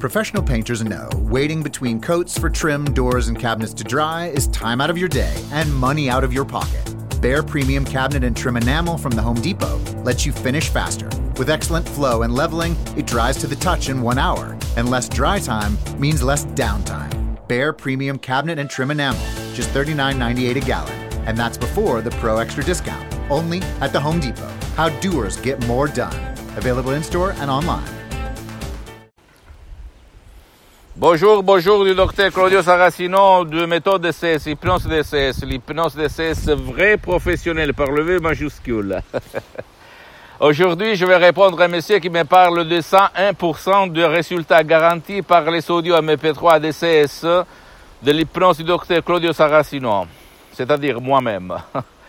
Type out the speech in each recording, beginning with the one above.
Professional painters know waiting between coats for trim, doors, and cabinets to dry is time out of your day and money out of your pocket. Bare Premium Cabinet and Trim Enamel from the Home Depot lets you finish faster. With excellent flow and leveling, it dries to the touch in one hour, and less dry time means less downtime. Bare Premium Cabinet and Trim Enamel, just $39.98 a gallon, and that's before the Pro Extra discount. Only at the Home Depot. How doers get more done. Available in store and online. Bonjour, bonjour du docteur Claudio Saracino de méthode DCS, hypnose DCS, l'hypnose DCS vrai professionnel par le V majuscule. Aujourd'hui, je vais répondre à un monsieur qui me parle de 101% de résultats garantis par les audios MP3 DCS de l'hypnose du docteur Claudio Saracino, c'est-à-dire moi-même.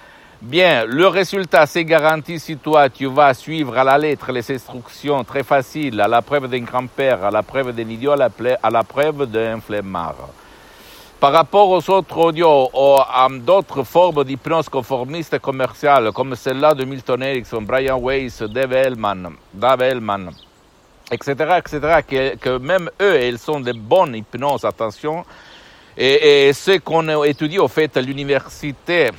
Bien, le résultat, c'est garanti si toi, tu vas suivre à la lettre les instructions très faciles, à la preuve d'un grand-père, à la preuve d'un idiot, à la preuve d'un flemmard. Par rapport aux autres audios ou à d'autres formes d'hypnose conformiste commerciale, comme celle-là de Milton Erickson, Brian Weiss, Dave Hellman, Dave Hellman, etc., etc., que, même eux, ils sont de bonnes hypnoses, attention, et, et ce qu'on étudie au fait à l'université,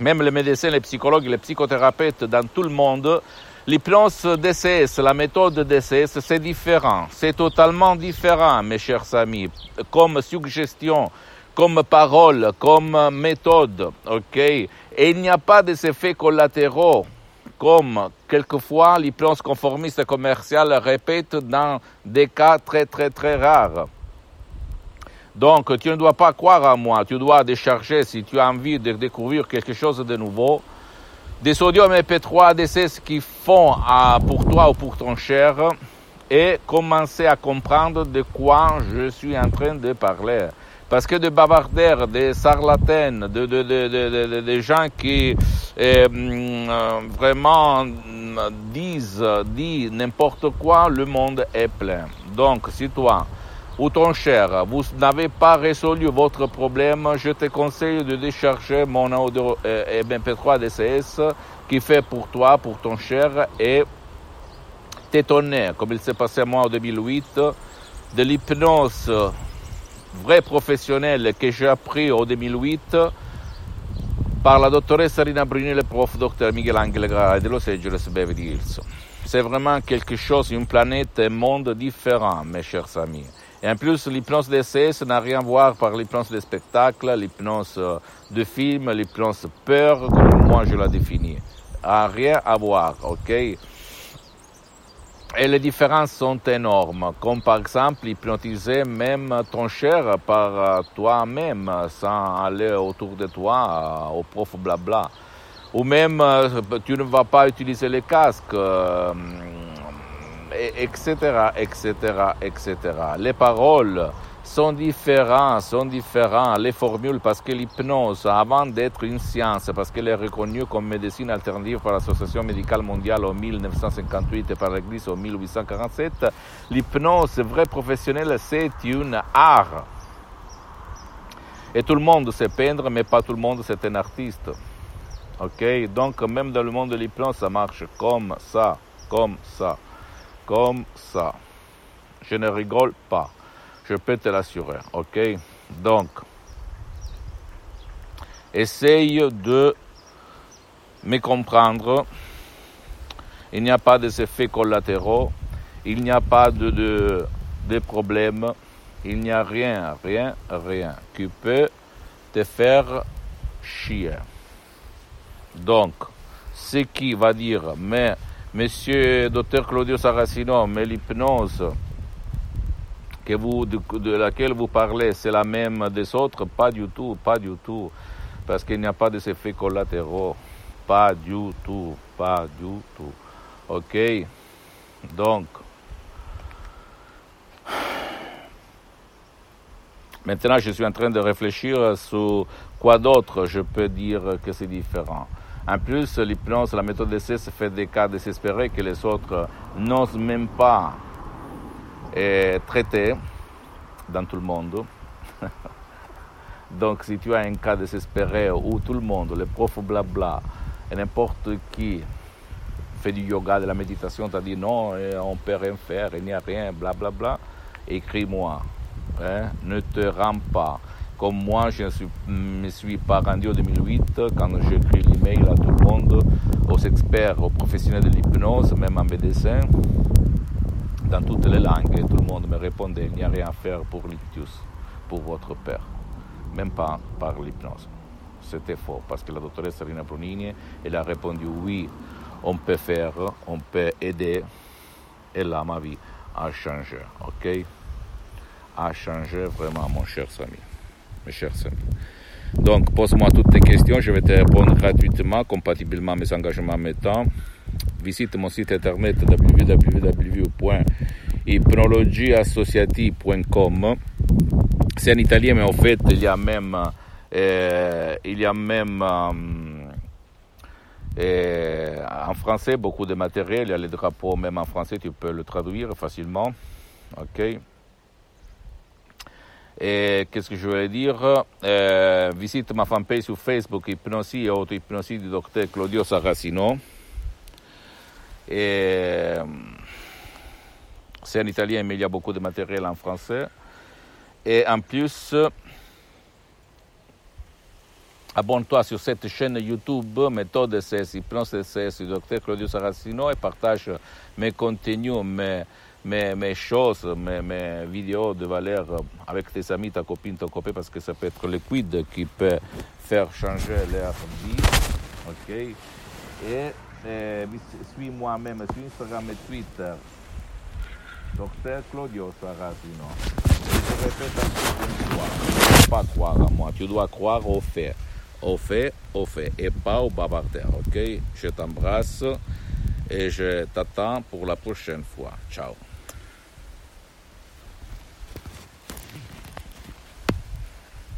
même les médecins, les psychologues, les psychothérapeutes dans tout le monde, l'hypnose DCS, la méthode DCS, c'est différent. C'est totalement différent, mes chers amis, comme suggestion, comme parole, comme méthode, ok? Et il n'y a pas des effets collatéraux, comme quelquefois l'hypnose conformiste commerciale répète dans des cas très très très rares. Donc, tu ne dois pas croire à moi, tu dois décharger si tu as envie de découvrir quelque chose de nouveau. Des sodium MP3 DCS qui font à, pour toi ou pour ton cher et commencer à comprendre de quoi je suis en train de parler. Parce que de bavardaires, des sarlatènes, de, de, de, de, gens qui euh, vraiment disent, disent n'importe quoi, le monde est plein. Donc, si toi, ou ton cher, vous n'avez pas résolu votre problème, je te conseille de décharger mon audio euh, MP3 DCS qui fait pour toi, pour ton cher, et t'étonner, comme il s'est passé à moi en 2008, de l'hypnose vraie professionnelle que j'ai appris en 2008 par la dottoressa Rina Bruni le prof docteur Miguel Angel de Los Angeles Beverly Hills. C'est vraiment quelque chose, une planète, un monde différent, mes chers amis. Et en plus, l'hypnose DCS n'a rien à voir par l'hypnose de spectacle, l'hypnose de film, l'hypnose peur, comme moi je la définis. A rien à voir, ok? Et les différences sont énormes, comme par exemple hypnotiser même ton cher par toi-même sans aller autour de toi au prof blabla. Ou même tu ne vas pas utiliser les casques, etc., etc., etc. Les paroles sont différentes, sont différentes, les formules, parce que l'hypnose, avant d'être une science, parce qu'elle est reconnue comme médecine alternative par l'Association médicale mondiale en 1958 et par l'Église en 1847, l'hypnose vraie professionnelle, c'est une art. Et tout le monde sait peindre, mais pas tout le monde c'est un artiste. Ok? Donc, même dans le monde de l'hypnose, ça marche comme ça, comme ça, comme ça. Je ne rigole pas. Je peux te l'assurer, ok? Donc, essaye de me comprendre. Il n'y a pas d'effets collatéraux, il n'y a pas de, de, de problème, il n'y a rien, rien, rien qui peut te faire chier. Donc, ce qui va dire, mais monsieur docteur Claudio Saracino, mais l'hypnose, de, de, laquelle vous parlez, c'est la même des autres? Pas du tout, pas du tout. Parce qu'il n'y a pas d'effets collatéraux. Pas du tout, pas du tout. OK? Donc, maintenant je suis en train de réfléchir sur quoi d'autre je peux dire que c'est différent. En plus, l'hypnose, la méthode d'essai se fait des cas désespérés que les autres n'osent même pas est traité dans tout le monde. Donc si tu as un cas désespéré où tout le monde, les profs blabla, et n'importe qui fait du yoga, de la méditation, t'a dit non, on ne peut rien faire, il n'y a rien, blablabla, bla, bla, écris-moi. Hein? Ne te rends pas. Comme moi, je ne me suis pas rendu en 2008 quand j'ai écrit l'email à tout le monde, aux experts, aux professionnels de l'hypnose, même en médecin, dans toutes les langues. Tout le monde me répondait, il n'y a rien à faire pour l'ictus, pour votre père. Même pas par l'hypnose. C'était faux, parce que la doctoresse Rina Brunini, elle a répondu, oui, on peut faire, on peut aider. Et là, ma vie a changé, ok? A changé vraiment, mon cher ami mes chers. Donc, pose-moi toutes tes questions, je vais te répondre gratuitement, compatiblement à mes engagements temps. Visite mon site internet www.hypnologieassociative.com. C'est en italien, mais en fait, il y a même, euh, il y a même euh, en français beaucoup de matériel. Il y a les drapeaux, même en français, tu peux le traduire facilement. OK et qu'est-ce que je voulais dire? Euh, Visite ma fanpage sur Facebook, Hypnosie et auto-hypnosie du docteur Claudio Saracino. Et c'est en italien, mais il y a beaucoup de matériel en français. Et en plus, abonne-toi sur cette chaîne YouTube, Méthode CS, Hypnose CS du docteur Claudio Saracino et partage mes contenus, mes mes, choses, mes, vidéos de valeur avec tes amis, ta copine, ton copain, parce que ça peut être liquide qui peut faire changer leur vie. Ok? Et, suis-moi même sur Instagram et Twitter. Docteur Claudio Sarasino. Je répète une fois, pas croire à moi, tu dois croire au fait. Au fait, au fait, et pas au bavardeur, ok? Je t'embrasse et je t'attends pour la prochaine fois. Ciao.